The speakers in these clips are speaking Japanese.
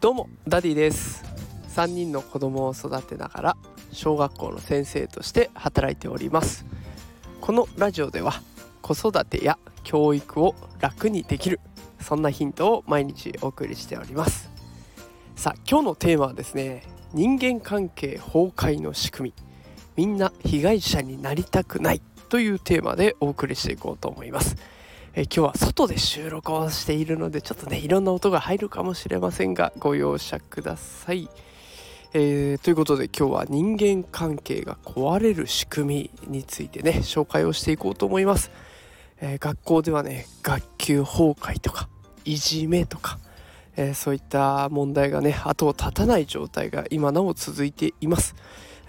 どうもダディです。3人の子供を育てながら小学校の先生として働いております。このラジオでは子育てや教育を楽にできるそんなヒントを毎日お送りしております。さあ今日のテーマはですね人間関係崩壊の仕組み。みんな被害者になりたくないというテーマでお送りしていこうと思います。え今日は外で収録をしているのでちょっとねいろんな音が入るかもしれませんがご容赦ください。えー、ということで今日は人間関係が壊れる仕組みについてね紹介をしていこうと思います。えー、学校ではね学級崩壊とかいじめとか、えー、そういった問題がね後を絶たない状態が今なお続いています。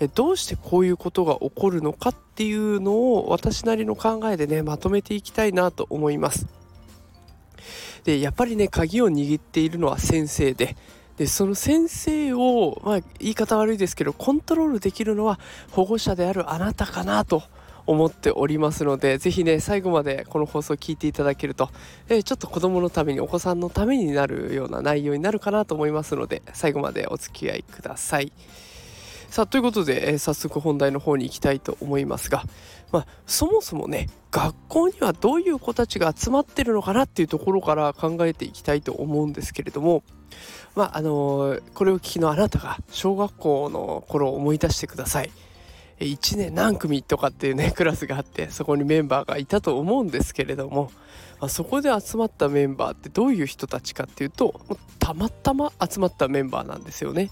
どうしてこういうことが起こるのかっていうのを私なりの考えでねまとめていきたいなと思います。でやっぱりね鍵を握っているのは先生ででその先生を、まあ、言い方悪いですけどコントロールできるのは保護者であるあなたかなと思っておりますので是非ね最後までこの放送を聞いていただけると、えちょっと子供のためにお子さんのためになるような内容になるかなと思いますので最後までお付き合いください。さあということで、えー、早速本題の方に行きたいと思いますが、まあ、そもそもね学校にはどういう子たちが集まってるのかなっていうところから考えていきたいと思うんですけれども、まああのー、これを聞きのあなたが小学校の頃を思い出してください。1年何組とかっていうね クラスがあってそこにメンバーがいたと思うんですけれども、まあ、そこで集まったメンバーってどういう人たちかっていうとたまたま集まったメンバーなんですよね。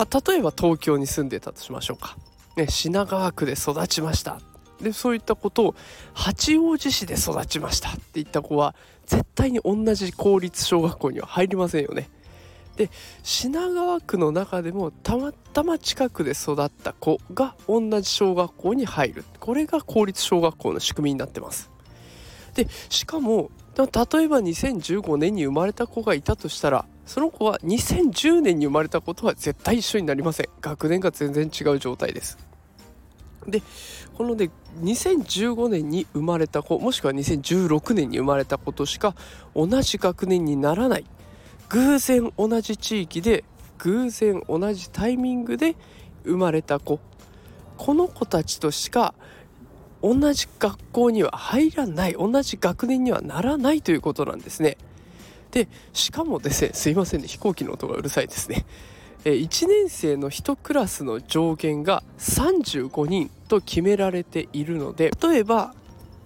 あ例えば東京に住んでたとしましょうか、ね、品川区で育ちましたでそういったことを八王子市で育ちましたっていった子は絶対に同じ公立小学校には入りませんよね。で品川区の中でもたまたま近くで育った子が同じ小学校に入るこれが公立小学校の仕組みになってます。でしかも例えば2015年に生まれた子がいたとしたらその子は2010年に生まれたことは絶対一緒になりません。学年が全然違う状態です。でこので2015年に生まれた子もしくは2016年に生まれた子としか同じ学年にならない。偶然同じ地域で偶然同じタイミングで生まれた子。この子たちとしか同じ学校には入らない同じ学年にはならないということなんですね。でしかもですねすいませんね飛行機の音がうるさいですね。1年生の1クラスの上限が35人と決められているので例えば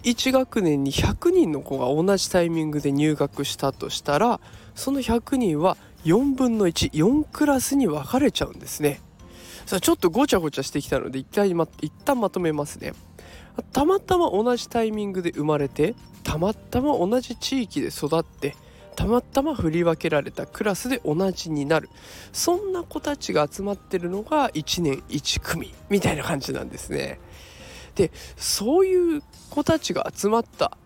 1学年に100人の子が同じタイミングで入学したとしたらその100人は4分の14クラスに分かれちゃうんですね。さあちょっとごちゃごちゃしてきたので一回、ま、一旦まとめますね。たまたま同じタイミングで生まれてたまたま同じ地域で育ってたまたま振り分けられたクラスで同じになる。そんな子たちが集まってるのが1年1組みたいな感じなんですね。でそういう子たちが集まった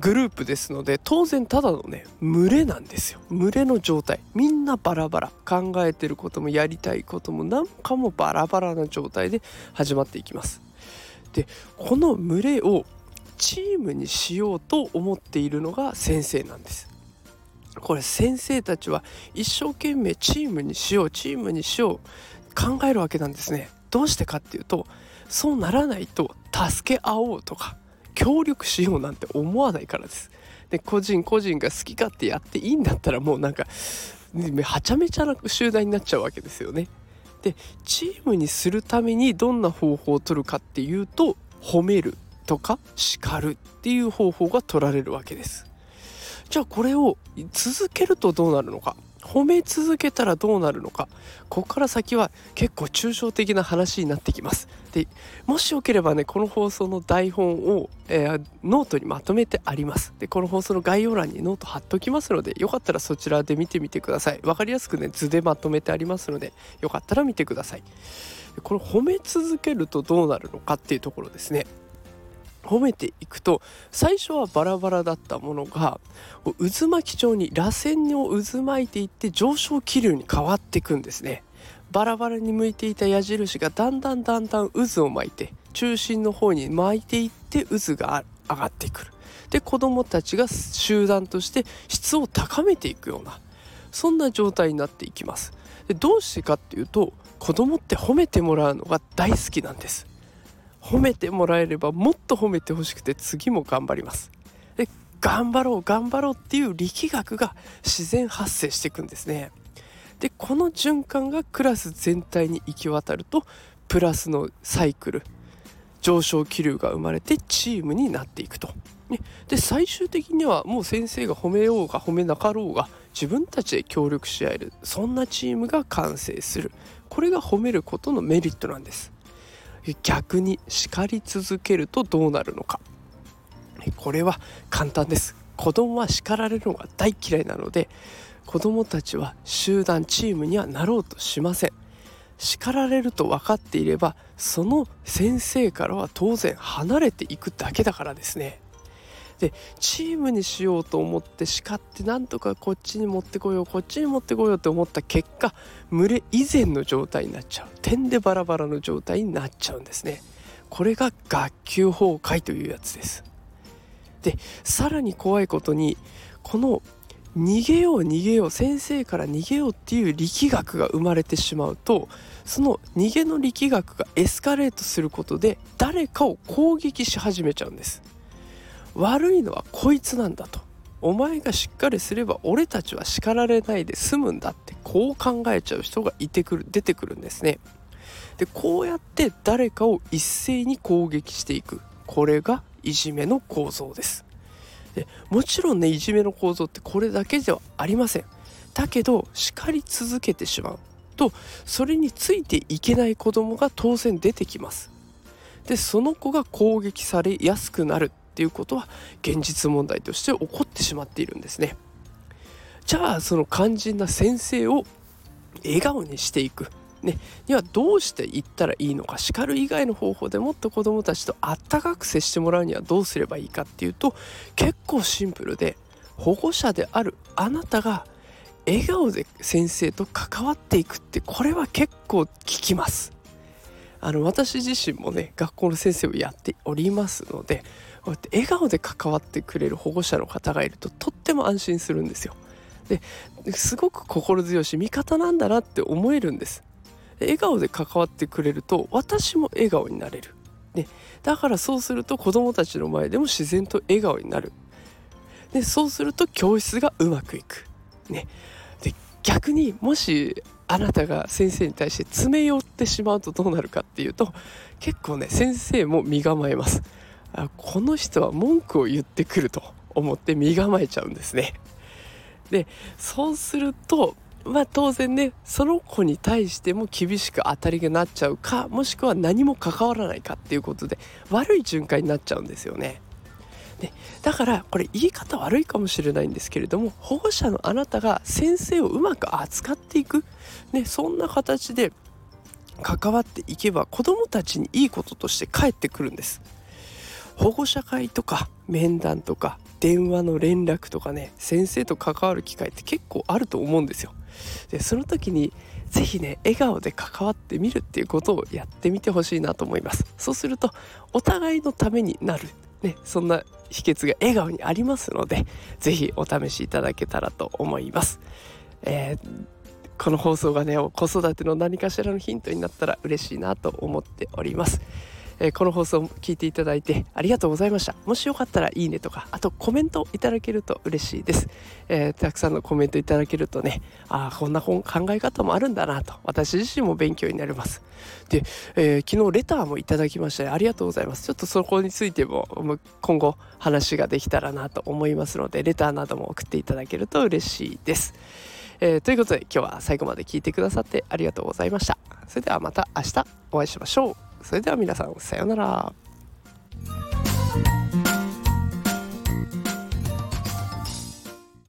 グループですので当然ただのね群れなんですよ。群れの状態。みんなバラバラ。考えてることもやりたいことも何かもバラバラな状態で始まっていきます。でこの群れをチームにしようと思っているのが先生なんです。これ先生たちは一生懸命チームにしようチームにしよう考えるわけなんですね。どうしてかっていうとそうならないと助け合おうとか協力しようなんて思わないからです。で個人個人が好き勝手やっていいんだったらもうなんかはちゃめちゃな集団になっちゃうわけですよね。でチームにするためにどんな方法を取るかっていうと褒めるとか叱るっていう方法が取られるわけです。じゃあこれを続けるとどうなるのか？褒め続けたらどうなるのか？ここから先は結構抽象的な話になってきます。でもしよければねこの放送の台本を、えー、ノートにまとめてあります。でこの放送の概要欄にノート貼っときますのでよかったらそちらで見てみてください。分かりやすくね図でまとめてありますのでよかったら見てください。この褒め続けるとどうなるのかっていうところですね。褒めていくと最初はバラバラだったものが渦巻き状に螺旋を渦巻いていって上昇気流に変わっていくんですね。バラバラに向いていた矢印がだんだんだんだん渦を巻いて中心の方に巻いていって渦が上がってくる。で子どもたちが集団として質を高めていくようなそんな状態になっていきます。でどうしてかっていうと子供って褒めてもらうのが大好きなんです。褒めてもらえればもっと褒めてほしくて次も頑張ります。で頑張ろう頑張ろうっていう力学が自然発生していくんですね。でこの循環がクラス全体に行き渡るとプラスのサイクル上昇気流が生まれてチームになっていくと。ね、で最終的にはもう先生が褒めようが褒めなかろうが自分たちで協力し合えるそんなチームが完成する。これが褒めることのメリットなんです。逆に叱り続けるとどうなるのか。これは簡単です。子供は叱られるのが大嫌いなので子供たちは集団チームにはなろうとしません。叱られると分かっていればその先生からは当然離れていくだけだからですね。でチームにしようと思って叱ってなんとかこっちに持ってこようこっちに持ってこようと思った結果群れ以前の状態になっちゃう。点でバラバラの状態になっちゃうんですね。これが学級崩壊というやつです。でさらに怖いことにこの逃げよう逃げよう先生から逃げようっていう力学が生まれてしまうとその逃げの力学がエスカレートすることで誰かを攻撃し始めちゃうんです。悪いのはこいつなんだと。お前がしっかりすれば俺たちは叱られないで済むんだってこう考えちゃう人がいてくる出てくるんですね。でこうやって誰かを一斉に攻撃していく。これがいじめの構造です。でもちろんねいじめの構造ってこれだけではありません。だけど叱り続けてしまう。とそれについていけない子供が当然出てきます。でその子が攻撃されやすくなる。っていうことは現実問題として起こってしまっているんですね。じゃあその肝心な先生を笑顔にしていく。ね、にはどうしていったらいいのか叱る以外の方法でもっと子どもたちとあったかく接してもらうにはどうすればいいかっていうと結構シンプルで保護者であるあなたが笑顔で先生と関わっていくってこれは結構効きます。あの私自身もね学校の先生をやっておりますのでこうやって笑顔で関わってくれる保護者の方がいるととっても安心するんですよ。ですごく心強いし味方なんだなって思えるんです。笑顔で関わってくれると私も笑顔になれる、ね、だからそうすると子どもたちの前でも自然と笑顔になる。でそうすると教室がうまくいく、ね、で逆にもしあなたが先生に対して詰め寄ってしまうとどうなるかっていうと結構ね先生も身構えます。この人は文句を言ってくると思って身構えちゃうんですねでそうするとまあ当然ねその子に対しても厳しく当たりがなっちゃうかもしくは何も関わらないかっていうことで悪い循環になっちゃうんですよね。でだからこれ言い方悪いかもしれないんですけれども保護者のあなたが先生をうまく扱っていく、ね、そんな形で関わっていけば子どもたちにいいこととして返ってくるんです。保護者会とか面談とか電話の連絡とかね先生と関わる機会って結構あると思うんですよ。でその時に是非ね笑顔で関わってみるっていうことをやってみてほしいなと思います。そうするとお互いのためになる。ねそんな秘訣が笑顔にありますので是非お試しいただけたらと思います、えー、この放送がね子育ての何かしらのヒントになったら嬉しいなと思っております。えー、この放送を聞いていただいてありがとうございました。もしよかったらいいねとかあとコメントいただけると嬉しいです、えー、たくさんのコメントいただけるとねああこんな考え方もあるんだなと私自身も勉強になります。で、えー、昨日レターもいただきましてありがとうございます。ちょっとそこについても今後話ができたらなと思いますのでレターなども送っていただけると嬉しいです。えー、ということで今日は最後まで聞いてくださってありがとうございました。それではまた明日お会いしましょう。それでは皆さんさようなら。